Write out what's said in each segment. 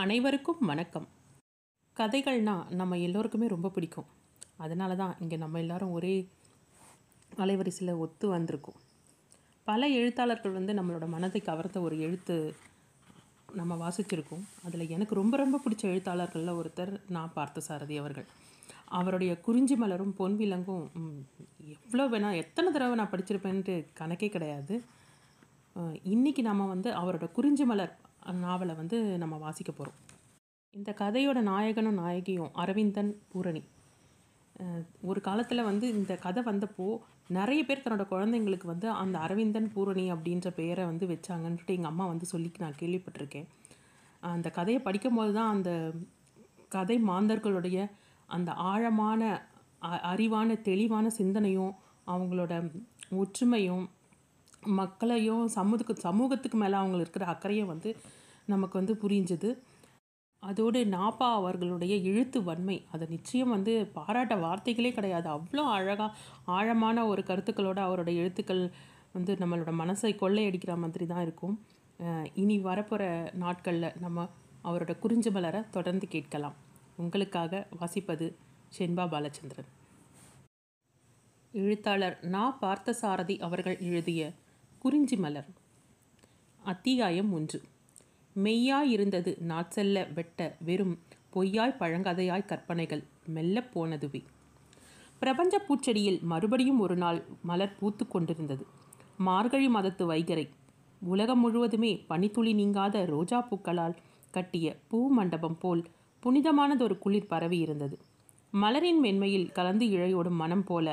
அனைவருக்கும் வணக்கம். கதைகள்னா நம்ம எல்லோருக்குமே ரொம்ப பிடிக்கும். அதனால தான் இங்கே நம்ம எல்லாரும் ஒரே அலைவரிசையில் ஒத்து வந்திருக்கோம். பல எழுத்தாளர்கள் வந்து நம்மளோட மனதை கவர்ந்த ஒரு எழுத்து நம்ம வாசிச்சிருக்கோம். அதில் எனக்கு ரொம்ப ரொம்ப பிடிச்ச எழுத்தாளர்களில் ஒருத்தர் நான் பார்த்த சாரதி அவர்கள். அவருடைய குறிஞ்சி மலரும் பொன் விலங்கும் எவ்வளோ வேணால் எத்தனை தடவை நான் படிச்சிருப்பேன்ட்டு கணக்கே கிடையாது. இன்றைக்கி நம்ம வந்து அவரோட குறிஞ்சி மலர் நாவலை வந்து நம்ம வாசிக்க போகிறோம் இந்த கதையோட நாயகனும் நாயகியும் அரவிந்தன் பூரணி. ஒரு காலத்தில் வந்து இந்த கதை வந்தப்போ நிறைய பேர் தன்னோட குழந்தைங்களுக்கு வந்து அந்த அரவிந்தன் பூரணி அப்படின்ற பெயரை வந்து வச்சாங்கன்ட்டு எங்கள் அம்மா வந்து சொல்லி நான் கேள்விப்பட்டிருக்கேன். அந்த கதையை படிக்கும்போது தான் அந்த கதை மாந்தர்களுடைய அந்த ஆழமான அ- அறிவான தெளிவான சிந்தனையும் அவங்களோட ஒற்றுமையும் மக்களையும் சமூகத்துக்கு சமூகத்துக்கு மேலே அவங்களுக்கு இருக்கிற அக்கறையை வந்து நமக்கு வந்து புரிஞ்சது. அதோடு நாப்பா அவர்களுடைய எழுத்து வன்மை. அதை நிச்சயம் வந்து பாராட்ட வார்த்தைகளே கிடையாது. அவ்வளோ அழகாக ஆழமான ஒரு கருத்துக்களோட அவரோட எழுத்துக்கள் வந்து நம்மளோட மனசை கொள்ளையடிக்கிற மாதிரி தான் இருக்கும். இனி வரப்போகிற நாட்களில் நம்ம அவரோட குறிஞ்சு மலரை தொடர்ந்து கேட்கலாம். உங்களுக்காக வாசிப்பது செண்பா பாலச்சந்திரன். எழுத்தாளர் நா. பார்த்தசாரதி அவர்கள் எழுதிய குறிஞ்சி மலர் அத்தியாயம் ஒன்று. மெய்யாய் இருந்தது நாட்செல்ல வெட்ட வெறும் பொய்யாய் பழங்கதையாய் கற்பனைகள் மெல்லப் போனதுவே. பிரபஞ்ச பூச்செடியில் மறுபடியும் ஒரு நாள் மலர் பூத்து கொண்டிருந்தது. மார்கழி மதத்து வைகரை உலகம் முழுவதுமே பனித்துளி நீங்காத ரோஜா பூக்களால் கட்டிய பூ மண்டபம் போல் புனிதமானதொரு குளிர் பரவி இருந்தது மலரின் மென்மையில் கலந்து இழையோடும் மனம் போல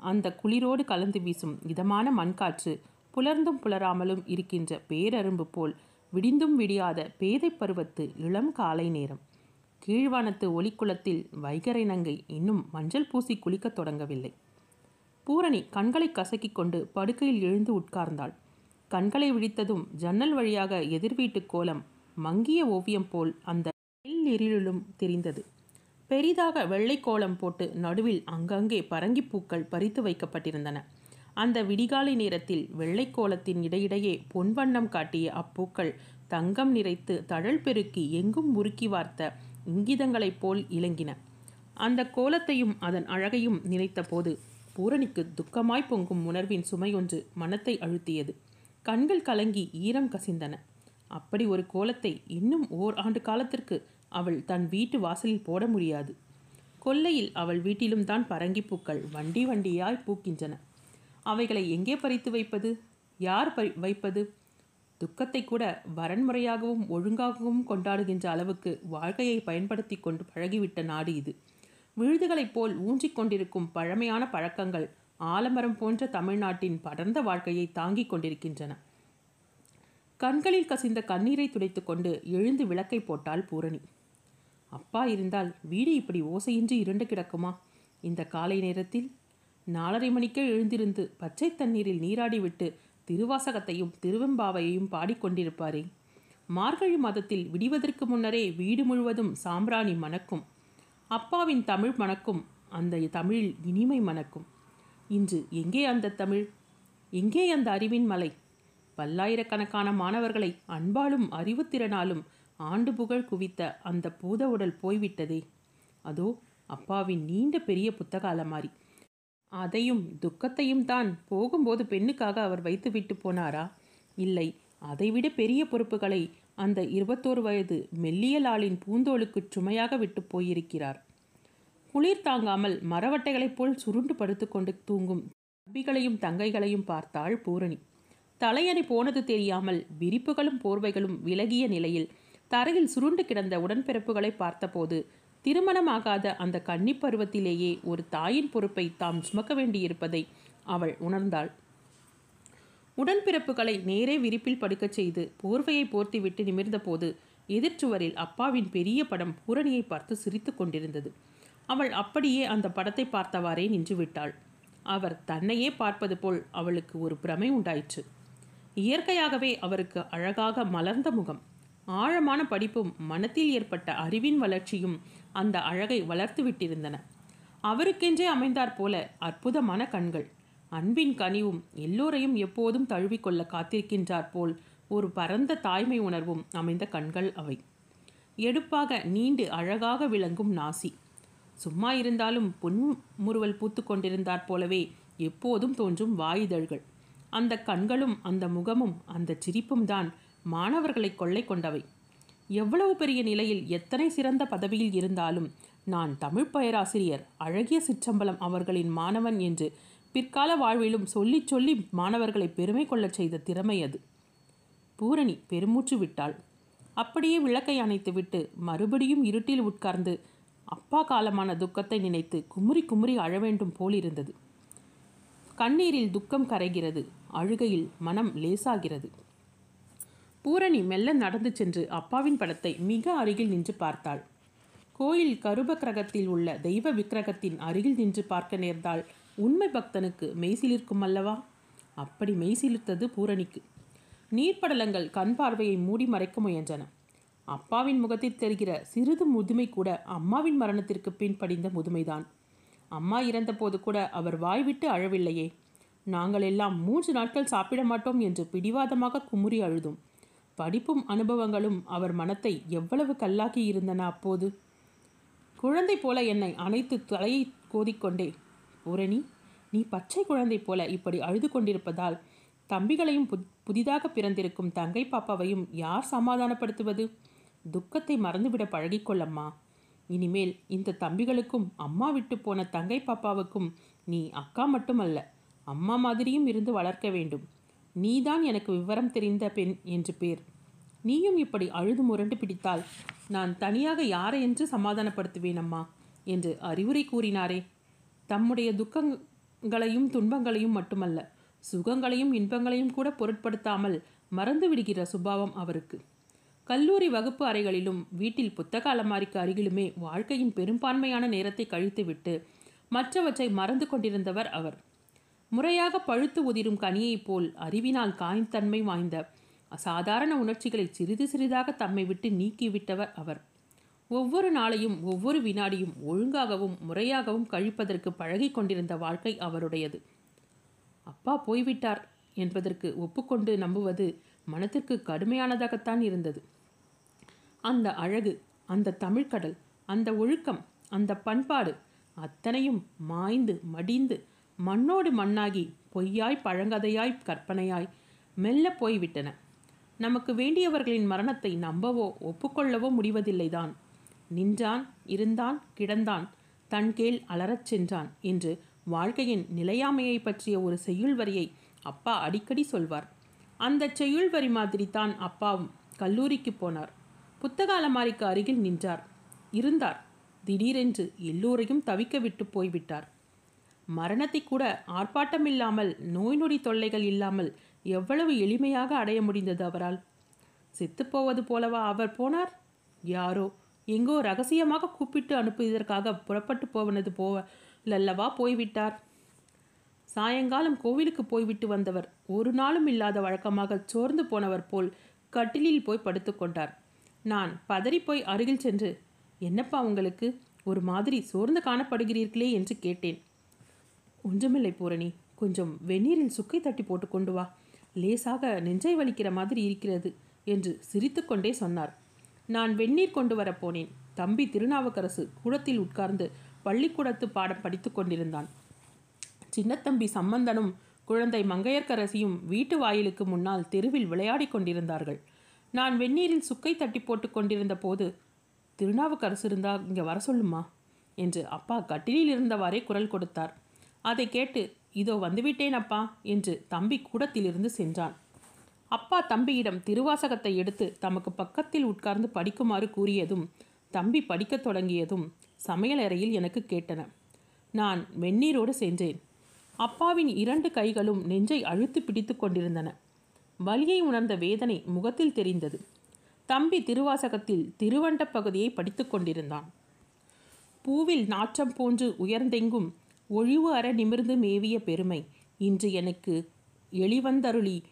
அந்த குளிரோடு கலந்து வீசும் இதமான மண்காற்று புலர்ந்தும் புலராமலும் இருக்கின்ற பேரரும்பு போல் விடிந்தும் விடியாத பேதைப் பருவத்து இளம் காலை நேரம். கீழ்வானத்து ஒலிக்குளத்தில் வைகரை நங்கை இன்னும் மஞ்சள் பூசி குளிக்கத் தொடங்கவில்லை. பூரணி கண்களை கசக்கிக் கொண்டு படுக்கையில் எழுந்து உட்கார்ந்தாள். கண்களை விழித்ததும் ஜன்னல் வழியாக எதிர்வீட்டு கோலம் மங்கிய ஓவியம் போல் அந்த இருளிலும் தெரிந்தது. பெரிதாக வெள்ளை கோலம் போட்டு நடுவில் அங்கங்கே பரங்கிப் பூக்கள் பறித்து வைக்கப்பட்டிருந்தன. அந்த விடிகாலை நேரத்தில் வெள்ளை கோலத்தின் இடையிடையே பொன்வண்ணம் காட்டிய அப்பூக்கள் தங்கம் நிறைத்து தழல் பெருக்கி எங்கும் உருக்கி வார்த்த இங்கிதங்களைப் போல் இலங்கின. அந்த கோலத்தையும் அதன் அழகையும் நினைத்தபோது பூரணிக்கு துக்கமாய் பொங்கும் உணர்வின் சுமையொன்று மனத்தை அழுத்தியது. கண்கள் கலங்கி ஈரம் கசிந்தன. அப்படி ஒரு கோலத்தை இன்னும் ஓர் ஆண்டு காலத்திற்கு அவள் தன் வீட்டு வாசலில் போட முடியாது. கொல்லையில் அவள் வீட்டிலும் தான் பரங்கிப்பூக்கள் வண்டி வண்டியாய் பூக்கின்றன. அவைகளை எங்கே பறித்து வைப்பது? யார் பறி வைப்பது? துக்கத்தை கூட வரன்முறையாகவும் ஒழுங்காகவும் கொண்டாடுகின்ற அளவுக்கு வாழ்க்கையை பயன்படுத்தி கொண்டு பழகிவிட்ட நாடு இது. விழுதுகளைப் போல் ஊன்றிக் கொண்டிருக்கும் பழமையான பழக்கங்கள் ஆலமரம் போன்ற தமிழ்நாட்டின் படர்ந்த வாழ்க்கையை தாங்கிக் கொண்டிருக்கின்றன. கண்களில் கசிந்த கண்ணீரை துடைத்துக்கொண்டு எழுந்து விளக்கை போட்டாள் பூரணி. அப்பா இருந்தால் வீடு இப்படி ஓசையின்றி இருண்டு கிடக்குமா? இந்த காலை நேரத்தில் நாலரை மணிக்கே எழுந்திருந்து பச்சை தண்ணீரில் நீராடிவிட்டு திருவாசகத்தையும் திருவெம்பாவையையும் பாடிக்கொண்டிருப்பாரே மார்கழி மாதத்தில் விடிவதற்கு முன்னரே வீடு முழுவதும் சாம்பிராணி மணக்கும். அப்பாவின் தமிழ் மணக்கும். அந்த தமிழில் இனிமை மணக்கும். இன்று எங்கே அந்த தமிழ்? எங்கே அந்த அறிவின் மலை? பல்லாயிரக்கணக்கான மாணவர்களை அன்பாலும் அறிவுத்திறனாலும் ஆண்டு புகழ் குவித்த அந்த பூத உடல் போய்விட்டதே. அதோ அப்பாவின் நீண்ட பெரிய புத்தக அலமாரி அதையும் துக்கத்தையும் தான் போகும்போது பெண்ணுக்காக அவர் வைத்துவிட்டு போனாரா? இல்லை. அதைவிட பெரிய பொறுப்புகளை அந்த இருபத்தோரு வயது மெல்லியலாளின் பூந்தோளுக்கு சுமையாக விட்டு போயிருக்கிறார். குளிர் தாங்காமல் மரவட்டைகளைப் போல் சுருண்டு படுத்துக்கொண்டு தூங்கும் தம்பிகளையும் தங்கைகளையும் பார்த்தாள் பூரணி. தலையணை போனது தெரியாமல் விரிப்புகளும் போர்வைகளும் விலகிய நிலையில் தரையில் சுருண்டு கிடந்த உடன்பிறப்புகளை பார்த்தபோது திருமணமாகாத அந்த கன்னி பருவத்திலேயே ஒரு தாயின் பொறுப்பை தாம் சுமக்க வேண்டியிருப்பதை அவள் உணர்ந்தாள். உடன்பிறப்புகளை நேரே விரிப்பில் படுக்கச் செய்து போர்வையை போர்த்திவிட்டு நிமிர்ந்தபோது எதிர்ச்சுவரில் அப்பாவின் பெரிய படம் பூரணியை பார்த்து சிரித்து கொண்டிருந்தது. அவள் அப்படியே அந்த படத்தை பார்த்தவாறே நின்று விட்டாள் அவர் தன்னையே பார்ப்பது போல் அவளுக்கு ஒரு பிரமை உண்டாயிற்று. இயற்கையாகவே அவருக்கு அழகாக மலர்ந்த முகம் ஆழமான படிப்பும் மனத்தில் ஏற்பட்ட அறிவின் வளர்ச்சியும் அந்த அழகை வளர்த்து விட்டிருந்தன. அவருக்கென்றே அமைந்தாற் போல அற்புதமான கண்கள். அன்பின் கனிவும் எல்லோரையும் எப்போதும் தழுவிக்கொள்ள காத்திருக்கின்றார் போல் ஒரு பரந்த தாய்மை உணர்வும் அமைந்த கண்கள் அவை. எடுப்பாக நீண்டு அழகாக விளங்கும் நாசி. சும்மா இருந்தாலும் புன்முறுவல் பூத்து கொண்டிருந்தாற் போலவே எப்போதும் தோன்றும் வாயுதழ்கள். அந்த கண்களும் அந்த முகமும் அந்த சிரிப்பும் தான் மாணவர்களை கொள்ளை கொண்டவை. எவ்வளவு பெரிய நிலையில் எத்தனை சிறந்த பதவியில் இருந்தாலும் நான் தமிழ் பேராசிரியர் அழகிய சிற்றம்பலம் அவர்களின் மாணவன் என்று பிற்கால வாழ்விலும் சொல்லி சொல்லி மாணவர்களை பெருமை கொள்ளச் செய்த திறமை அது. பூரணி பெருமூச்சு விட்டாள். அப்படியே விளக்கை அணைத்துவிட்டு மறுபடியும் இருட்டில் உட்கார்ந்து அப்பா காலமான துக்கத்தை நினைத்து குமுறி குமுறி அழவேண்டும் போலிருந்தது கண்ணீரில் துக்கம் கரைகிறது. அழுகையில் மனம் லேசாகிறது. பூரணி மெல்ல நடந்து சென்று அப்பாவின் படத்தை மிக அருகில் நின்று பார்த்தாள். கோயில் கருப கிரகத்தில் உள்ள தெய்வ விக்கிரகத்தின் அருகில் நின்று பார்க்க நேர்ந்தால் உண்மை பக்தனுக்கு மெய்சிலிருக்கும் அல்லவா? அப்படி மெய்சிலிர்த்தது பூரணிக்கு. நீர்ப்படலங்கள் கண் பார்வையை மூடி மறைக்க முயன்றன. அப்பாவின் முகத்தில் தெரிகிற சிறிது முதுமை கூட அம்மாவின் மரணத்திற்கு பின் படிந்த முதுமைதான். அம்மா இறந்தபோது கூட அவர் வாய்விட்டு அழவில்லையே. நாங்கள் எல்லாம் மூன்று நாட்கள் சாப்பிட மாட்டோம் என்று பிடிவாதமாக குமுறி அழுதும். படிப்பும் அனுபவங்களும் அவர் மனத்தை எவ்வளவு கல்லாக்கி இருந்தன அப்போது? குழந்தை போல என்னை அனைத்து தலையை கோதிக்கொண்டே பூரணி நீ பச்சை குழந்தை போல இப்படி அழுது கொண்டிருப்பதால் தம்பிகளையும் புத் புதிதாக பிறந்திருக்கும் தங்கை பாப்பாவையும் யார் சமாதானப்படுத்துவது? துக்கத்தை மறந்துவிட பழகிக்கொள்ளம்மா. இனிமேல் இந்த தம்பிகளுக்கும் அம்மா விட்டு போன தங்கை பாப்பாவுக்கும் நீ அக்கா மட்டுமல்ல அம்மா மாதிரியும் இருந்து வளர்க்க வேண்டும். நீதான் எனக்கு விவரம் தெரிந்த பெண் என்று பேர். நீயும் இப்படி அழுது முரண்டு பிடித்தால் நான் தனியாக யாரை என்று சமாதானப்படுத்துவேன் அம்மா என்று அறிவுரை கூறினாரே. தம்முடைய துக்கங்களையும் துன்பங்களையும் மட்டுமல்ல சுகங்களையும் இன்பங்களையும் கூட பொருட்படுத்தாமல் மறந்து விடுகிற சுபாவம் அவருக்கு. கல்லூரி வகுப்பு அறைகளிலும் வீட்டில் புத்தக அலமாரிக்கு அருகிலுமே வாழ்க்கையின் பெரும்பான்மையான நேரத்தை கழித்துவிட்டு மற்றவற்றை மறந்து கொண்டிருந்தவர் அவர். முறையாக பழுத்து உதிரும் கனியைப் போல் அறிவினால் காய்ந்தன்மை வாய்ந்த அசாதாரண உணர்ச்சிகளை சிறிது சிறிதாக தம்மை விட்டு நீக்கிவிட்டவர் அவர். ஒவ்வொரு நாளையும் ஒவ்வொரு வினாடியும் ஒழுங்காகவும் முறையாகவும் கழிப்பதற்கு பழகி கொண்டிருந்த வாழ்க்கை அவருடையது. அப்பா போய்விட்டார் என்பதற்கு ஒப்புக்கொண்டு நம்புவது மனத்திற்கு கடுமையானதாகத்தான் இருந்தது. அந்த அழகு அந்த தமிழ்கடல் அந்த ஒழுக்கம் அந்த பண்பாடு அத்தனையும் மாய்ந்து மடிந்து மண்ணோடு மண்ணாகி பொய்யாய் பழங்கதையாய் கற்பனையாய் மெல்ல போய்விட்டன. நமக்கு வேண்டியவர்களின் மரணத்தை நம்பவோ ஒப்புக்கொள்ளவோ முடிவதில்லைதான். நின்றான் இருந்தான் கிடந்தான் தன் கேள் அலறச் சென்றான் என்று வாழ்க்கையின் நிலையாமையை பற்றிய ஒரு செய்யுள் வரியை அப்பா அடிக்கடி சொல்வார். அந்த செய்யுள் வரி மாதிரி தான் அப்பாவும் கல்லூரிக்கு போனார். புத்தக அலமாரிக்கு அருகில் நின்றார். இருந்தார். திடீரென்று எல்லோரையும் தவிக்க விட்டு போய்விட்டார். மரணத்தை கூட ஆர்ப்பாட்டமில்லாமல் நோய் நொடி தொல்லைகள் இல்லாமல் எவ்வளவு எளிமையாக அடைய முடிந்தது அவரால்? செத்துப்போவது போலவா அவர் போனார்? யாரோ எங்கோ ரகசியமாக கூப்பிட்டு அனுப்புவதற்காக புறப்பட்டு போவனது போவலல்லவா போய்விட்டார். சாயங்காலம் கோவிலுக்கு போய்விட்டு வந்தவர் ஒரு நாளும் இல்லாத வழக்கமாக சோர்ந்து போனவர் போல் கட்டிலில் போய் படுத்துக்கொண்டார் நான் பதறிப்போய் அருகில் சென்று என்னப்பா உங்களுக்கு? ஒரு மாதிரி சோர்ந்து காணப்படுகிறீர்களே என்று கேட்டேன். ஒன்றுமில்லை பூரணி கொஞ்சம் வெந்நீரில் சுக்கை தட்டி போட்டு கொண்டு வா. லேசாக நெஞ்சை வலிக்கிற மாதிரி இருக்கிறது என்று சிரித்துக்கொண்டே சொன்னார். நான் வெந்நீர் கொண்டு வரப்போனேன் தம்பி திருநாவுக்கரசு கூடத்தில் உட்கார்ந்து பள்ளிக்கூடத்து பாடம் படித்து கொண்டிருந்தான். சின்னத்தம்பி சம்பந்தனும் குழந்தை மங்கையர்க்கரசியும் வீட்டு வாயிலுக்கு முன்னால் தெருவில் விளையாடி கொண்டிருந்தார்கள். நான் வெந்நீரில் சுக்கை தட்டி போட்டு கொண்டிருந்த போது திருநாவுக்கரசு இருந்தால் இங்கே வர சொல்லுமா? என்று அப்பா கட்டிலில் இருந்தவாறே குரல் கொடுத்தார். அதை கேட்டு இதோ வந்துவிட்டேன் அப்பா என்று தம்பி கூடத்திலிருந்து சென்றான். அப்பா தம்பியிடம் திருவாசகத்தை எடுத்து தமக்கு பக்கத்தில் உட்கார்ந்து படிக்குமாறு கூறியதும் தம்பி படிக்கத் தொடங்கியதும் சமையலறையில் எனக்கு கேட்டன. நான் வெந்நீரோடு சென்றேன். அப்பாவின் இரண்டு கைகளும் நெஞ்சை அழுத்து பிடித்து கொண்டிருந்தன. வலியை உணர்ந்த வேதனை முகத்தில் தெரிந்தது. தம்பி திருவாசகத்தில் திருவண்ட பகுதியை படித்து கொண்டிருந்தான். பூவில் நாற்றம் போன்று உயர்ந்தெங்கும் ஒழிவு அற நிமிர்ந்து மேவிய பெருமை. இன்று எனக்கு எளிவந்தருளி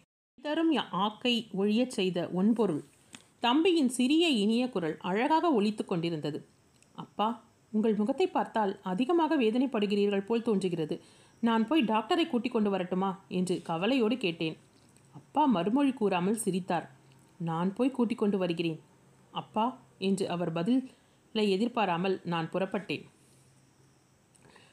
தரும் ஆக்கை ஒழியச் செய்த ஒன்பொருள். தம்பியின் சிறிய இனிய குரல் அழகாக ஒழித்து கொண்டிருந்தது. அப்பா உங்கள் முகத்தை பார்த்தால் அதிகமாக வேதனைப்படுகிறீர்கள் போல் தோன்றுகிறது. நான் போய் டாக்டரை கூட்டிக் கொண்டு வரட்டுமா? என்று கவலையோடு கேட்டேன். அப்பா மறுமொழி கூறாமல் சிரித்தார். நான் போய் கூட்டிக் கொண்டு வருகிறேன். அப்பா என்று அவர் பதிலை எதிர்பாராமல் நான் புறப்பட்டேன்.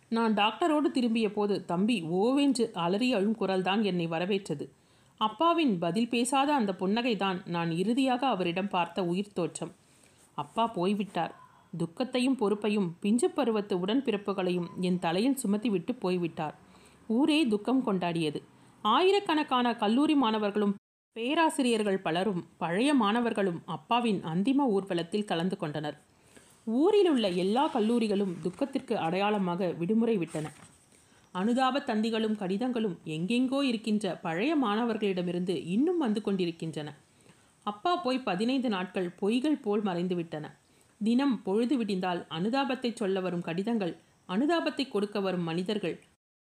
நான் டாக்டரோடு திரும்பிய போது தம்பி ஓவென்று அலறி அழும் குரல்தான் என்னை வரவேற்றது. அப்பாவின் பதில் பேசாத அந்த புன்னகைதான் நான் இறுதியாக அவரிடம் பார்த்த உயிர் தோற்றம். அப்பா போய்விட்டார். துக்கத்தையும் பொறுப்பையும் பிஞ்சு பருவத்து உடன்பிறப்புகளையும் என் தலையில் சுமத்திவிட்டு போய்விட்டார். ஊரே துக்கம் கொண்டாடியது. ஆயிரக்கணக்கான கல்லூரி மாணவர்களும் பேராசிரியர்கள் பலரும் பழைய மாணவர்களும் அப்பாவின் அந்திம ஊர்வலத்தில் கலந்து கொண்டனர். ஊரில் உள்ள எல்லா கல்லூரிகளும் துக்கத்திற்கு அடையாளமாக விடுமுறை விட்டன. அனுதாப தந்திகளும் கடிதங்களும் எங்கெங்கோ இருக்கின்ற பழைய மாணவர்களிடமிருந்து இன்னும் வந்து கொண்டிருக்கின்றன. அப்பா போய் பதினைந்து நாட்கள் பொய்கள் போல் மறைந்துவிட்டன தினம் பொழுது விடிந்தால் அனுதாபத்தை சொல்ல வரும் கடிதங்கள் அனுதாபத்தை கொடுக்க வரும் மனிதர்கள்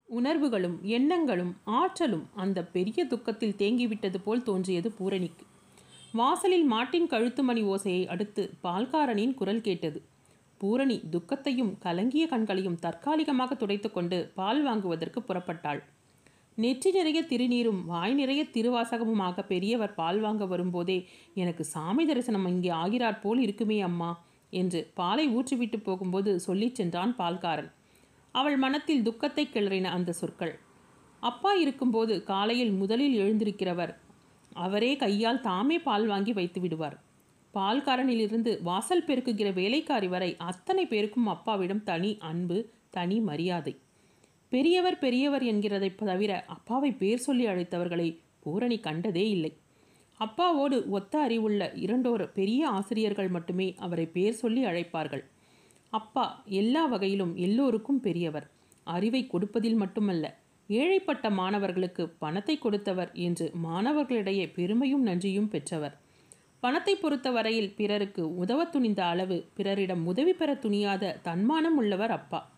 உணர்வுகளும் எண்ணங்களும் ஆற்றலும் அந்த பெரிய துக்கத்தில் தேங்கிவிட்டது போல் தோன்றியது பூரணிக்கு. வாசலில் மாட்டின் கழுத்து மணி ஓசையை அடுத்து பால்காரனின் குரல் கேட்டது. பூரணி துக்கத்தையும் கலங்கிய கண்களையும் தற்காலிகமாக துடைத்துக்கொண்டு பால் வாங்குவதற்கு புறப்பட்டாள். நெற்றி நிறைய திருநீரும் வாய் நிறைய திருவாசகமுமாக பெரியவர் பால் வாங்க வரும்போதே எனக்கு சாமி தரிசனம் இங்கே ஆகிறாற் போல் இருக்குமே அம்மா என்று பாலை ஊற்றிவிட்டு போகும்போது சொல்லிச் சென்றான் பால்காரன். அவள் மனத்தில் துக்கத்தை கிளறின அந்த சொற்கள். அப்பா இருக்கும்போது காலையில் முதலில் எழுந்திருக்கிறவர் அவரே கையால் தாமே பால் வாங்கி வைத்து விடுவார். பால்காரனிலிருந்து வாசல் பெருக்குகிற வேலைக்காரி வரை அத்தனை பேருக்கும் அப்பாவிடம் தனி அன்பு தனி மரியாதை. பெரியவர் பெரியவர் என்கிறதை தவிர அப்பாவை பேர் சொல்லி அழைத்தவர்களை பூரணி கண்டதே இல்லை. அப்பாவோடு ஒத்த அறிவுள்ள இரண்டோர் பெரிய ஆசிரியர்கள் மட்டுமே அவரை பேர் சொல்லி அழைப்பார்கள். அப்பா எல்லா வகையிலும் எல்லோருக்கும் பெரியவர். அறிவை கொடுப்பதில் மட்டுமல்ல ஏழைப்பட்ட மாணவர்களுக்கு பணத்தை கொடுத்தவர் என்று மாணவர்களிடையே பெருமையும் நன்றியும் பெற்றவர். பணத்தை பொறுத்தவரையில் பிறருக்கு உதவ துணிந்த அளவு பிறரிடம் உதவி பெற துணியாத தன்மானம் உள்ளவர் அப்பா.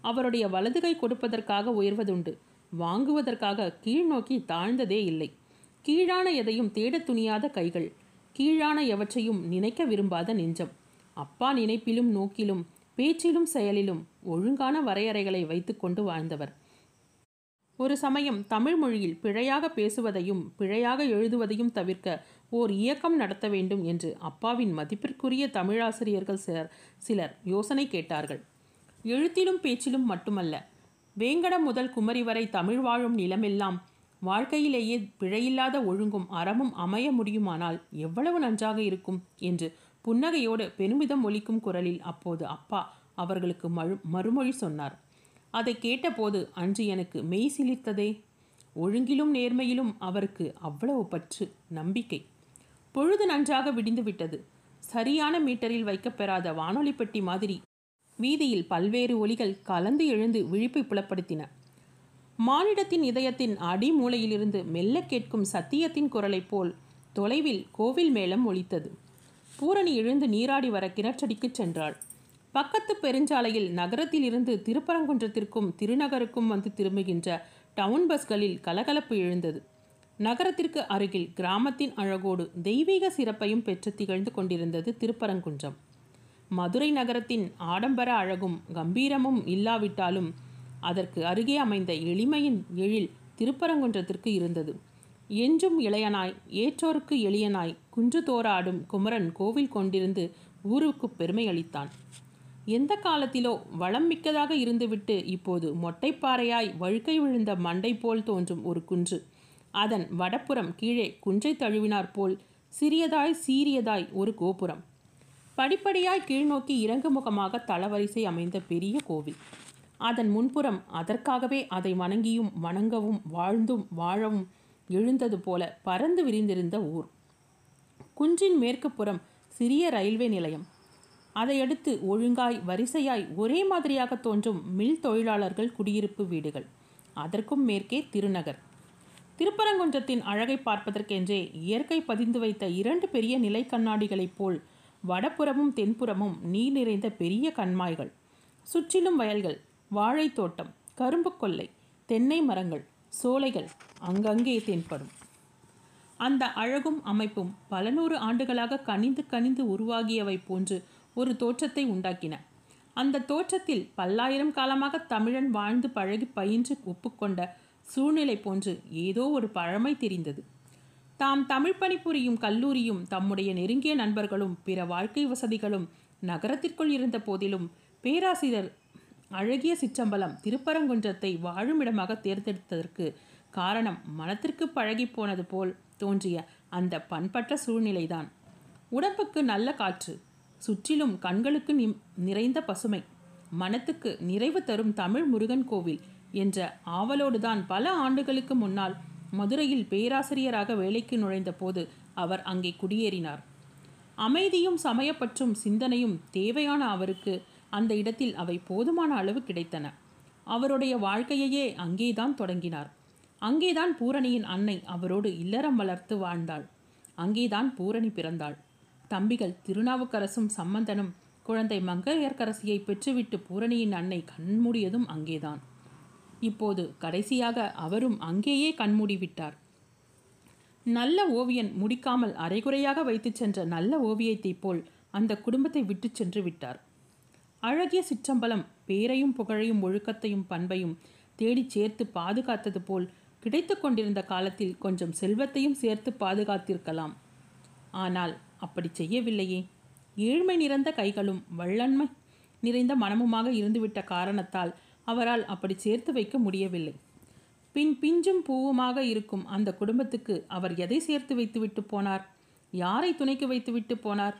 அவருடைய வலதுகை கொடுப்பதற்காக உயர்வதுண்டு. வாங்குவதற்காக கீழ் நோக்கி தாழ்ந்ததே இல்லை. கீழான எதையும் தேட துணியாத கைகள். கீழான எவற்றையும் நினைக்க விரும்பாத நெஞ்சம். அப்பா நினைப்பிலும் நோக்கிலும் பேச்சிலும் செயலிலும் ஒழுங்கான வரையறைகளை வைத்துக்கொண்டு வாழ்ந்தவர். ஒரு சமயம் தமிழ் மொழியில் பிழையாக பேசுவதையும் பிழையாக எழுதுவதையும் தவிர்க்க ஓர் இயக்கம் நடத்த வேண்டும் என்று அப்பாவின் மதிப்பிற்குரிய தமிழாசிரியர்கள் சிலர் சிலர் யோசனை கேட்டார்கள். எழுத்திலும் பேச்சிலும் மட்டுமல்ல வேங்கடம் முதல் குமரி வரை தமிழ் வாழும் நிலமெல்லாம் வாழ்க்கையிலேயே பிழையில்லாத ஒழுங்கும் அறமும் அமைய முடியுமானால் எவ்வளவு நன்றாக இருக்கும் என்று புன்னகையோடு பெருமிதம் ஒலிக்கும் குரலில் அப்போது அப்பா அவர்களுக்கு மறு மறுமொழி சொன்னார். அதை கேட்டபோது அன்று எனக்கு மெய் சிலிர்த்ததே. ஒழுங்கிலும் நேர்மையிலும் அவருக்கு அவ்வளவு பற்று நம்பிக்கை. பொழுது நன்றாக விடிந்து விட்டது. சரியான மீட்டரில் வைக்கப்பெறாத வானொலி பெட்டி மாதிரி வீதியில் பல்வேறு ஒலிகள் கலந்து எழுந்து விழிப்பை புலப்படுத்தின. மானிடத்தின் இதயத்தின் அடிமூலையிலிருந்து மெல்ல கேட்கும் சத்தியத்தின் குரலைப் போல் தொலைவில் கோவில் மேளம் ஒலித்தது. பூரணி எழுந்து நீராடி வர கிணற்றடிக்குச் சென்றாள். பக்கத்து பெருஞ்சாலையில் நகரத்திலிருந்து திருப்பரங்குன்றத்திற்கும் திருநகருக்கும் வந்து திரும்புகின்ற டவுன் பஸ்களில் கலகலப்பு எழுந்தது. நகரத்திற்கு அருகில் கிராமத்தின் அழகோடு தெய்வீக சிறப்பையும் பெற்று திகழ்ந்து கொண்டிருந்தது திருப்பரங்குன்றம். மதுரை நகரத்தின் ஆடம்பர அழகும் கம்பீரமும் இல்லாவிட்டாலும் அதற்கு அருகே அமைந்த எளிமையின் எழில் திருப்பரங்குன்றத்திற்கு இருந்தது. என்றும் இளையனாய் ஏற்றோருக்கு எளியனாய் குன்று தோறாடும் குமரன் கோவில் கொண்டிருந்து ஊருக்கு பெருமை அளித்தான். எந்த காலத்திலோ வளம் மிக்கதாக இருந்துவிட்டு இப்போது மொட்டைப்பாறையாய் வழுக்கை விழுந்த மண்டை போல் தோன்றும் ஒரு குன்று. அதன் வடப்புறம் கீழே குன்றை தழுவினார் போல் சிறியதாய் சீரியதாய் ஒரு கோபுரம். படிப்படியாய் கீழ்நோக்கி இறங்கு முகமாக தளவரிசை அமைந்த பெரிய கோவில். அதன் முன்புறம் அதற்காகவே அதை வணங்கியும் வணங்கவும் வாழ்ந்தும் வாழவும் எழுந்தது போல பறந்து விரிந்திருந்த ஊர். குன்றின் மேற்கு புறம் சிறிய ரயில்வே நிலையம். அதையடுத்து ஒழுங்காய் வரிசையாய் ஒரே மாதிரியாக தோன்றும் மில் தொழிலாளர்கள் குடியிருப்பு வீடுகள். அதற்கும் மேற்கே திருநகர். திருப்பரங்குன்றத்தின் அழகை பார்ப்பதற்கென்றே இயற்கை பதிந்து வைத்த இரண்டு பெரிய நிலை கண்ணாடிகளைப் போல் வடபுறமும் தென்புறமும் நீர் நிறைந்த பெரிய கண்மாய்கள். சுற்றிலும் வயல்கள் வாழைத்தோட்டம் கரும்பு கொல்லை தென்னை மரங்கள் சோலைகள் அங்கங்கே தென்படும். அந்த அழகும் அமைப்பும் பல நூறு ஆண்டுகளாக கனிந்து கனிந்து உருவாகியவை போன்று ஒரு தோற்றத்தை உண்டாக்கின. அந்த தோற்றத்தில் பல்லாயிரம் காலமாக தமிழன் வாழ்ந்து பழகி பயின்று ஒப்புக்கொண்ட சூழ்நிலை போன்று ஏதோ ஒரு பழமை தெரிந்தது. தாம் தமிழ் பணிபுரியும் கல்லூரியும் தம்முடைய நெருங்கிய நண்பர்களும் பிற வாழ்க்கை வசதிகளும் நகரத்திற்குள் இருந்த போதிலும் பேராசிரியர் அழகிய சிற்றம்பலம் திருப்பரங்குன்றத்தை வாழுமிடமாக தேர்ந்தெடுத்ததற்கு காரணம் மனத்திற்கு பழகி போனது போல் தோன்றிய அந்த பண்பற்ற சூழ்நிலைதான். உடம்புக்கு நல்ல காற்று சுற்றிலும் கண்களுக்கு நிறைந்த பசுமை. மனத்துக்கு நிறைவு தரும் தமிழ் முருகன் கோவில் என்ற ஆவலோடுதான் பல ஆண்டுகளுக்கு முன்னால் மதுரையில் பேராசிரியராக வேலைக்கு நுழைந்த போது அவர் அங்கே குடியேறினார். அமைதியும் சமயப்பற்றும் சிந்தனையும் தேவையான அவருக்கு அந்த இடத்தில் அவை போதுமான அளவு கிடைத்தன. அவருடைய வாழ்க்கையையே அங்கேதான் தொடங்கினார். அங்கேதான் பூரணியின் அன்னை அவரோடு இல்லறம் வளர்த்து வாழ்ந்தாள். அங்கேதான் பூரணி பிறந்தாள். தம்பிகள் திருநாவுக்கரசும் சம்பந்தனும் குழந்தை மங்கையர்க்கரசியை பெற்றுவிட்டு பூரணியின் அன்னை கண்மூடியதும் அங்கேதான். இப்போது கடைசியாக அவரும் அங்கேயே கண்மூடிவிட்டார். நல்ல ஓவியன் முடிக்காமல் அரைகுறையாக வைத்துச் சென்ற நல்ல ஓவியத்தைப் போல் அந்த குடும்பத்தை விட்டுச் சென்று விட்டார். அழகிய சிற்றம்பலம் பேரையும் புகழையும் ஒழுக்கத்தையும் பண்பையும் தேடிச் சேர்த்து பாதுகாத்தது போல் கிடைத்து கொண்டிருந்த காலத்தில் கொஞ்சம் செல்வத்தையும் சேர்த்து பாதுகாத்திருக்கலாம். ஆனால் அப்படி செய்யவில்லையே. ஏழ்மை நிறைந்த கைகளும் வள்ளன்மை நிறைந்த மனமுமாக இருந்துவிட்ட காரணத்தால் அவரால் அப்படி சேர்த்து வைக்க முடியவில்லை. பின் பிஞ்சும் பூவுமாக இருக்கும் அந்த குடும்பத்துக்கு அவர் எதை சேர்த்து வைத்துவிட்டு போனார்? யாரை துணைக்கு வைத்துவிட்டு போனார்?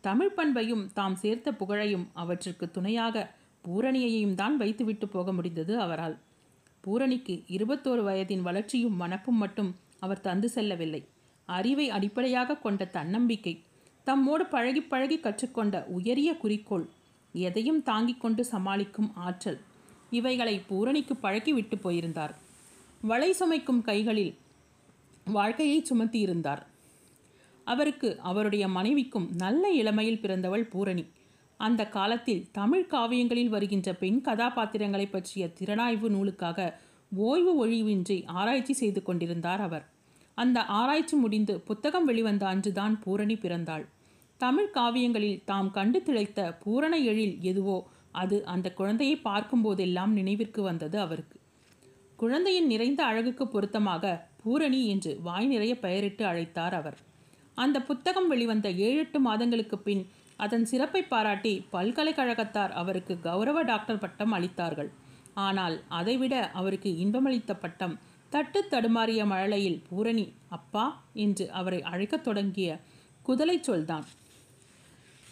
தமிழ் பண்பையும் தாம் சேர்த்த புகழையும் அவற்றுக்கு துணையாக பூரணியையும் தான் வைத்துவிட்டு போக முடிந்தது அவரால். பூரணிக்கு இருபத்தோரு வயதின் வளர்ச்சியும் மனப்பும் மட்டும் அவர் தந்து செல்லவில்லை. அறிவை அடிப்படையாக கொண்ட தன்னம்பிக்கை. தம்மோடு பழகி பழகி கற்றுக்கொண்ட உயரிய குறிக்கோள். எதையும் தாங்கிக் கொண்டு சமாளிக்கும் ஆற்றல். இவைகளை பூரணிக்கு பழக்கி விட்டு போயிருந்தார். வளை சுமைக்கும் கைகளில் வாழ்க்கையை சுமத்தியிருந்தார். அவருக்கு அவருடைய மனைவிக்கும் நல்ல இளமையில் பிறந்தவள் பூரணி. அந்த காலத்தில் தமிழ் காவியங்களில் வருகின்ற பெண் கதாபாத்திரங்களை பற்றிய திறனாய்வு நூலுக்காக ஓய்வு ஒழிவின்றி ஆராய்ச்சி செய்து கொண்டிருந்தார் அவர். அந்த ஆராய்ச்சி முடிந்து புத்தகம் வெளிவந்த அன்றுதான் பூரணி பிறந்தாள். தமிழ் காவியங்களில் தாம் கண்டு திளைத்த பூரண எழில் எதுவோ அது அந்த குழந்தையை பார்க்கும்போதெல்லாம் நினைவிற்கு வந்தது அவருக்கு. குழந்தையின் நிறைந்த அழகுக்கு பொருத்தமாக பூரணி என்று வாய் நிறைய பெயரிட்டு அழைத்தார் அவர். அந்த புத்தகம் வெளிவந்த ஏழு எட்டு மாதங்களுக்கு பின் அதன் சிறப்பை பாராட்டி பல்கலைக்கழகத்தார் அவருக்கு கௌரவ டாக்டர் பட்டம் அளித்தார்கள். ஆனால் அதைவிட அவருக்கு இன்பமளித்த பட்டம் தட்டு தடுமாறிய மழலையில் பூரணி அப்பா என்று அவரை அழைக்கத் தொடங்கிய குதலை சொல்தான்.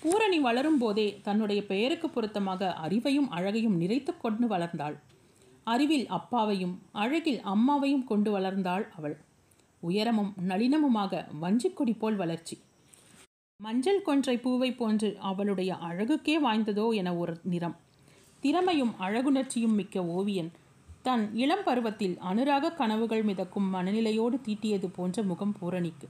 பூரணி வளரும் போதே தன்னுடைய பெயருக்கு பொருத்தமாக அறிவையும் அழகையும் நிறைத்து கொண்டு வளர்ந்தாள். அறிவில் அப்பாவையும் அழகில் அம்மாவையும் கொண்டு வளர்ந்தாள் அவள். உயரமும் நளினமுமாக வஞ்சிக்கொடி போல் வளர்ச்சி. மஞ்சள் கொன்றை பூவை போன்று அவளுடைய அழகுக்கே வாய்ந்ததோ என ஒரு நிறம். திறமையும் அழகுணர்ச்சியும் மிக்க ஓவியன். தன் இளம் பருவத்தில் அனுராக கனவுகள் மிதக்கும் மனநிலையோடு தீட்டியது போன்ற முகம் பூரணிக்கு.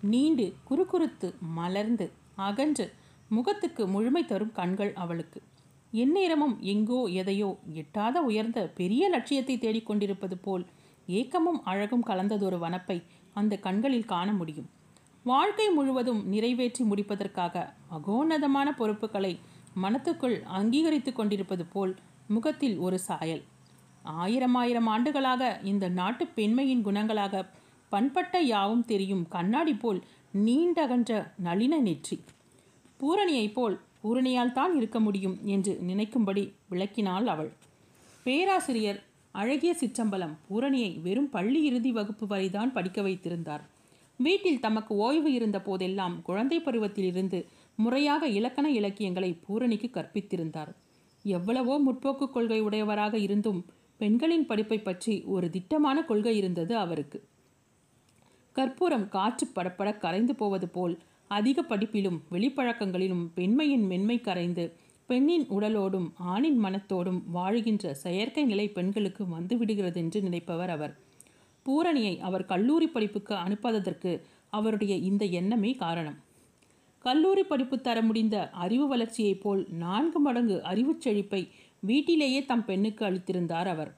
நீண்டு குறுகுறுத்து மலர்ந்து அகன்று முகத்துக்கு முழுமை தரும் கண்கள் அவளுக்கு. எந்நேரமும் எங்கோ எதையோ எட்டாத உயர்ந்த பெரிய லட்சியத்தை தேடிக்கொண்டிருப்பது போல் ஏக்கமும் அழகும் கலந்ததொரு வனப்பை அந்த கண்களில் காண முடியும். வாழ்க்கை முழுவதும் நிறைவேற்றி முடிப்பதற்காக அகோன்னதமான பொறுப்புகளை மனத்துக்குள் அங்கீகரித்து கொண்டிருப்பது போல் முகத்தில் ஒரு சாயல். ஆயிரம் ஆயிரம் ஆண்டுகளாக இந்த நாட்டு பெண்மையின் குணங்களாக பண்பட்ட யாவும் தெரியும் கண்ணாடி போல் நீண்டகன்ற நளின நெற்றி. பூரணியைப் போல் பூரணியால் தான் இருக்க முடியும் என்று நினைக்கும்படி விளக்கினாள் அவள். பேராசிரியர் அழகிய சிற்றம்பலம் பூரணியை வெறும் பள்ளி இறுதி வகுப்பு வரைதான் படிக்க வைத்திருந்தார். வீட்டில் தமக்கு ஓய்வு இருந்த போதெல்லாம் குழந்தை பருவத்திலிருந்து முறையாக இலக்கண இலக்கியங்களை பூரணிக்கு கற்பித்திருந்தார். எவ்வளவோ முற்போக்கு கொள்கை உடையவராக இருந்தும் பெண்களின் படிப்பை பற்றி ஒரு திட்டமான கொள்கை இருந்தது அவருக்கு. கற்பூரம் காற்று படப்பட கரைந்து போவது போல் அதிக படிப்பிலும் வெளிப்பழக்கங்களிலும் பெண்மையின் மென்மை கரைந்து பெண்ணின் உடலோடும் ஆணின் மனத்தோடும் வாழுகின்ற செயற்கை நிலை பெண்களுக்கு வந்துவிடுகிறது என்று நினைப்பவர் அவர். பூரணியை அவர் கல்லூரி படிப்புக்கு அனுப்பாததற்கு அவருடைய இந்த எண்ணமே காரணம். கல்லூரி படிப்பு தர முடிந்த அறிவு வளர்ச்சியைப் போல் நான்கு மடங்கு அறிவுச் செழிப்பை வீட்டிலேயே தம் பெண்ணுக்கு அளித்திருந்தார் அவர்.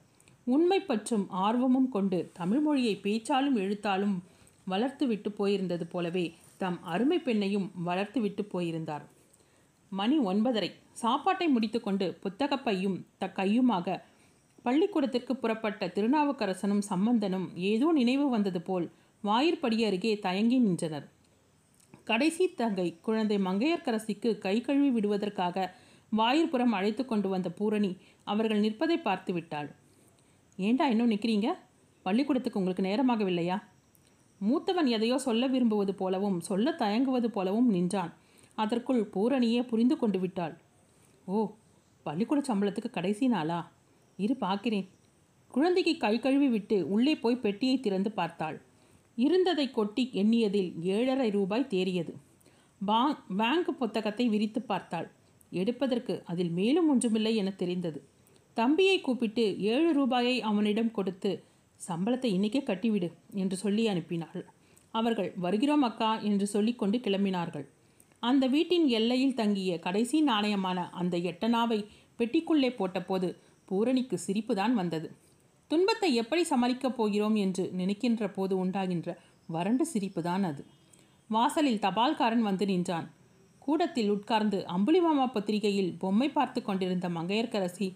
உண்மை பற்றும் ஆர்வமும் கொண்டு தமிழ் மொழியை பேச்சாலும் எழுத்தாலும் வளர்த்து விட்டு போயிருந்தது போலவே தம் அருமை பெண்ணையும் வளர்த்து விட்டு போயிருந்தார். மணி ஒன்பதரை. சாப்பாட்டை முடித்துக்கொண்டு புத்தகப்பையும் த கையுமாக பள்ளிக்கூடத்திற்கு புறப்பட்ட திருநாவுக்கரசனும் சம்பந்தனும் ஏதோ நினைவு வந்தது போல் வாயிற்படி அருகே தயங்கி நின்றனர். கடைசி தங்கை குழந்தை மங்கையர்க்கரசிக்கு கை கழுவி விடுவதற்காக வாயிற்புறம் அழைத்து கொண்டு வந்த பூரணி அவர்கள் நிற்பதை பார்த்து விட்டாள் ஏண்டா இன்னும் நிற்கிறீங்க பள்ளிக்கூடத்துக்கு உங்களுக்கு நேரமாகவில்லையா? மூத்தவன் எதையோ சொல்ல விரும்புவது போலவும் சொல்ல தயங்குவது போலவும் நின்றான். அதற்குள் பூரணியே புரிந்து கொண்டு விட்டாள். ஓ பள்ளிக்கூட சம்பளத்துக்கு கடைசி நாளா? இரு பார்க்கிறேன். குழந்தைக்கு கை கழுவி விட்டு உள்ளே போய் பெட்டியை திறந்து பார்த்தாள். இருந்ததை கொட்டி எண்ணியதில் ஏழரை ரூபாய் தேறியது. பாங் பேங்க் புத்தகத்தை விரித்து பார்த்தாள். எடுப்பதற்கு அதில் மேலும் ஒன்றுமில்லை என தெரிந்தது. தம்பியை கூப்பிட்டு ஏழு ரூபாயை அவனிடம் கொடுத்து சம்பளத்தை இன்னைக்கே கட்டிவிடு என்று சொல்லி அனுப்பினாள். அவர்கள் வருகிறோம் அக்கா என்று சொல்லிக்கொண்டு கிளம்பினார்கள். அந்த வீட்டின் எல்லையில் தங்கிய கடைசி நாணயமான அந்த எட்டனாவை பெட்டிக்குள்ளே போட்டபோது பூரணிக்கு சிரிப்பு தான் வந்தது. துன்பத்தை எப்படி சமாளிக்கப் போகிறோம் என்று நினைக்கின்ற போது உண்டாகின்ற வறண்டு சிரிப்பு தான் அது. வாசலில் தபால்காரன் வந்து நின்றான். கூடத்தில் உட்கார்ந்து அம்புலிமாமா பத்திரிகையில் பொம்மை பார்த்து கொண்டிருந்த மங்கையர்க்கரசி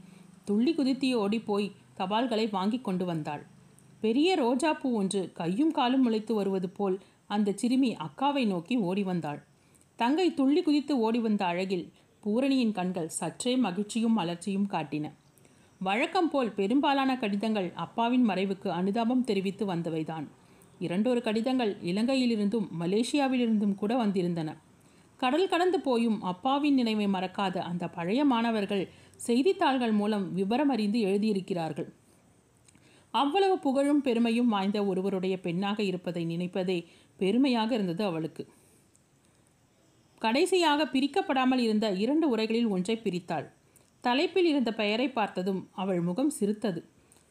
துள்ளி குதித்து ஓடிப்போய் தபால்களை வாங்கி கொண்டு வந்தாள். பெரிய ரோஜாப்பூ ஒன்று கையும் காலும் முளைத்து வருவது போல் அந்த சிறுமி அக்காவை நோக்கி ஓடி வந்தாள். தங்கை துள்ளி குதித்து ஓடி வந்த அழகில் பூரணியின் கண்கள் சற்றே மகிழ்ச்சியும் மலர்ச்சியும் காட்டின. வழக்கம் போல் பெரும்பாலான கடிதங்கள் அப்பாவின் மறைவுக்கு அனுதாபம் தெரிவித்து வந்தவைதான். இரண்டொரு கடிதங்கள் இலங்கையிலிருந்தும் மலேசியாவிலிருந்தும் கூட வந்திருந்தன. கடல் கடந்து போயும் அப்பாவின் நினைவை மறக்காத அந்த பழைய மாணவர்கள் செய்தித்தாள்கள் மூலம் விவரம் அறிந்து எழுதியிருக்கிறார்கள். அவ்வளவு புகழும் பெருமையும் வாய்ந்த ஒருவருடைய பெண்ணாக இருப்பதை நினைப்பதே பெருமையாக இருந்தது அவளுக்கு. கடைசியாக பிரிக்கப்படாமல் இருந்த இரண்டு உரைகளில் ஒன்றை பிரித்தாள். தலைப்பில் இருந்த பெயரை பார்த்ததும் அவள் முகம் சிரித்தது.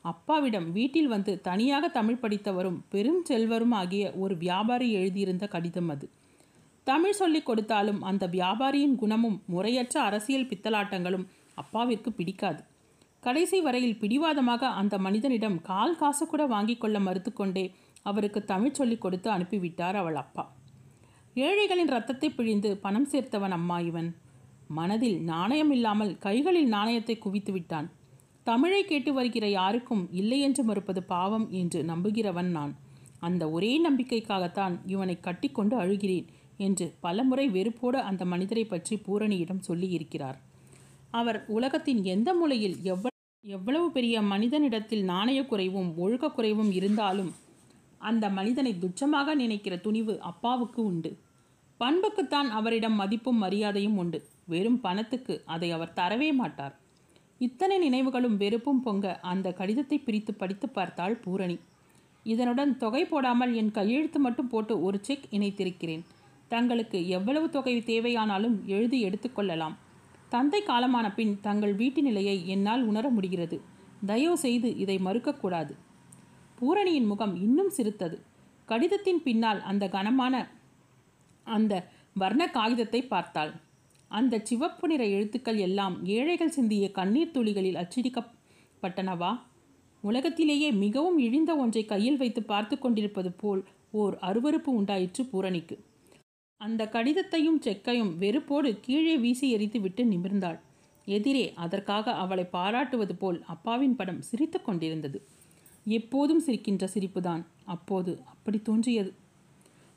அப்பாவிடம் வீட்டில் வந்து தனியாக தமிழ் படித்தவரும் பெரும் செல்வரும் ஆகிய ஒரு வியாபாரி எழுதியிருந்த கடிதம் அது. தமிழ் சொல்லிக் கொடுத்தாலும் அந்த வியாபாரியின் குணமும் முறையற்ற அரசியல் பித்தலாட்டங்களும் அப்பாவிற்கு பிடிக்காது. கடைசி வரையில் பிடிவாதமாக அந்த மனிதனிடம் கால் காசு கூட வாங்கி கொள்ள மறுத்துக்கொண்டே அவருக்கு தமிழ் சொல்லிக் கொடுத்து அனுப்பிவிட்டார் அவள் அப்பா. ஏழைகளின் ரத்தத்தை பிழிந்து பணம் சேர்த்தவன் அம்மா இவன். மனதில் நாணயம் இல்லாமல் கைகளில் நாணயத்தை குவித்து விட்டான். தமிழை கேட்டு வருகிற யாருக்கும் இல்லை என்று மறுப்பது பாவம் என்று நம்புகிறவன் நான். அந்த ஒரே நம்பிக்கைக்காகத்தான் இவனை கட்டிக்கொண்டு அழுகிறேன். என்று பலமுறை வெறுப்போடு அந்த மனிதரை பற்றி பூரணியிடம் சொல்லியிருக்கிறார். அவர் உலகத்தின் எந்த மூலையில் எவ்வளவு எவ்வளவு பெரிய மனிதனிடத்தில் நாணயக்குறைவும் குறைவும் குறைவும் இருந்தாலும் அந்த மனிதனை துச்சமாக நினைக்கிற துணிவு அப்பாவுக்கு உண்டு. பண்புக்குத்தான் அவரிடம் மதிப்பும் மரியாதையும் உண்டு. வெறும் பணத்துக்கு அதை அவர் தரவே மாட்டார். இத்தனை நினைவுகளும் வெறுப்பும் பொங்க அந்த கடிதத்தை பிரித்து படித்து பார்த்தாள் பூரணி. இதனுடன் தொகை போடாமல் என் கையெழுத்து மட்டும் போட்டு ஒரு செக் இணைத்திருக்கிறேன். தங்களுக்கு எவ்வளவு தொகை தேவையானாலும் எழுதி எடுத்துக்கொள்ளலாம் தந்தை காலமான பின் தங்கள் வீட்டு நிலையை என்னால் உணர முடிகிறது. தயவு செய்து இதை மறுக்கக்கூடாது. பூரணியின் முகம் இன்னும் சிரித்தது. கடிதத்தின் பின்னால் அந்த கனமான அந்த வர்ண காகிதத்தை பார்த்தாள். அந்த சிவப்பு நிற எழுத்துக்கள் எல்லாம் ஏழைகள் சிந்திய கண்ணீர் துளிகளில் அச்சிடிக்கப்பட்டனவா? உலகத்திலேயே மிகவும் இழிந்த ஒன்றை கையில் வைத்து பார்த்து கொண்டிருப்பது போல் ஓர் அருவருப்பு உண்டாயிற்று பூரணிக்கு. அந்த கடிதத்தையும் செக்கையும் வெறுப்போடு கீழே வீசி எரித்து விட்டு நிமிர்ந்தாள். எதிரே அதற்காக அவளை பாராட்டுவது போல் அப்பாவின் படம் சிரித்து கொண்டிருந்தது. எப்போதும் சிரிக்கின்ற சிரிப்புதான். அப்போது அப்படி தோன்றியது.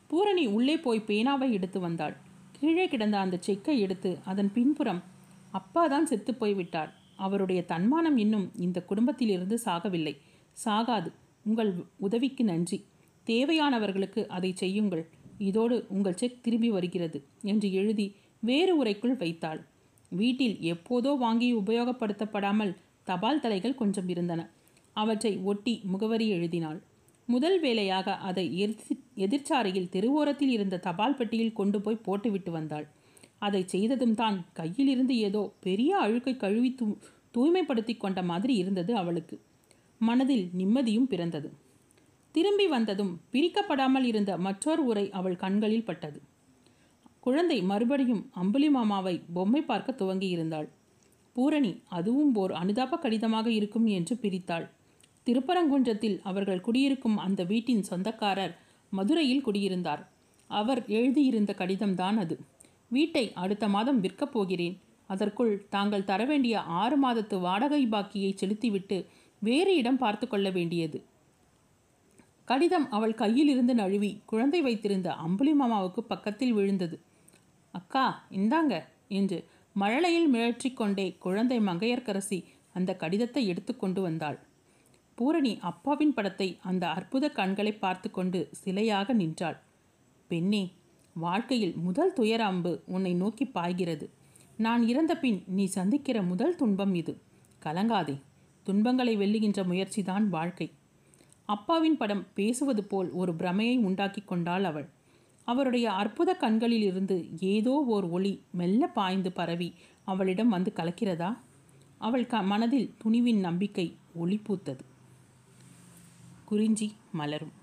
பூரணி உள்ளே போய் பேனாவை எடுத்து வந்தாள். கீழே கிடந்த அந்த செக்கை எடுத்து அதன் பின்புறம் அப்பா தான் செத்து போய்விட்டார் அவருடைய தன்மானம் இன்னும் இந்த குடும்பத்திலிருந்து சாகவில்லை. சாகாது. உங்கள் உதவிக்கு நன்றி. தேவையானவர்களுக்கு அதை செய்யுங்கள். இதோடு உங்கள் செக் திரும்பி வருகிறது என்று எழுதி வேறு உரைக்குள் வைத்தாள். வீட்டில் எப்போதோ வாங்கி உபயோகப்படுத்தப்படாமல் தபால் தலைகள் கொஞ்சம் இருந்தன. அவற்றை ஒட்டி முகவரி எழுதினாள். முதல் வேலையாக அதை எதிர் எதிர்ச்சாரையில் தெருவோரத்தில் இருந்த தபால் பெட்டியில் கொண்டு போய் போட்டுவிட்டு வந்தாள். அதை செய்ததும் தான் கையிலிருந்து ஏதோ பெரிய அழுக்கை கழுவி தூ தூய்மைப்படுத்தி கொண்ட மாதிரி இருந்தது அவளுக்கு. மனதில் நிம்மதியும் பிறந்தது. திரும்பி வந்ததும் பிரிக்கப்படாமல் இருந்த மற்றொரு உரை அவள் கண்களில் பட்டது. குழந்தை மறுபடியும் அம்புலி மாமாவை பொம்மை பார்க்க துவங்கியிருந்தாள். பூரணி அதுவும் ஓர் அனுதாப கடிதமாக இருக்கும் என்று பிரித்தாள். திருப்பரங்குன்றத்தில் அவர்கள் குடியிருக்கும் அந்த வீட்டின் சொந்தக்காரர் மதுரையில் குடியிருந்தார். அவர் எழுதியிருந்த கடிதம்தான் அது. வீட்டை அடுத்த மாதம் விற்கப் போகிறேன். அதற்குள் தாங்கள் தர வேண்டிய ஆறு மாதத்து வாடகை பாக்கியை செலுத்திவிட்டு வேறு இடம் பார்த்து கொள்ள வேண்டியது. கடிதம் அவள் கையில் இருந்து நழுவி குழந்தை வைத்திருந்த அம்புலி மாமாவுக்கு பக்கத்தில் விழுந்தது. அக்கா இந்தாங்க என்று மழலையில் மிழற்றி கொண்டே குழந்தை மங்கையர்க்கரசி அந்த கடிதத்தை எடுத்து கொண்டு வந்தாள். பூரணி அப்பாவின் படத்தை அந்த அற்புத கண்களை பார்த்து கொண்டு சிலையாக நின்றாள். பெண்ணே வாழ்க்கையில் முதல் துயர அம்பு உன்னை நோக்கி பாய்கிறது. நான் இறந்த பின் நீ சந்திக்கிற முதல் துன்பம் இது. கலங்காதே. துன்பங்களை வெல்லுகின்ற முயற்சிதான் வாழ்க்கை. அப்பாவின் படம் பேசுவது போல் ஒரு பிரமையை உண்டாக்கி கொண்டாள் அவள். அவருடைய அற்புத கண்களிலிருந்து ஏதோ ஓர் ஒளி மெல்ல பாய்ந்து பரவி அவளிடம் வந்து கலக்கிறதா? அவள் க மனதில் துணிவின் நம்பிக்கை ஒளி பூத்தது. குறிஞ்சி மலரும்.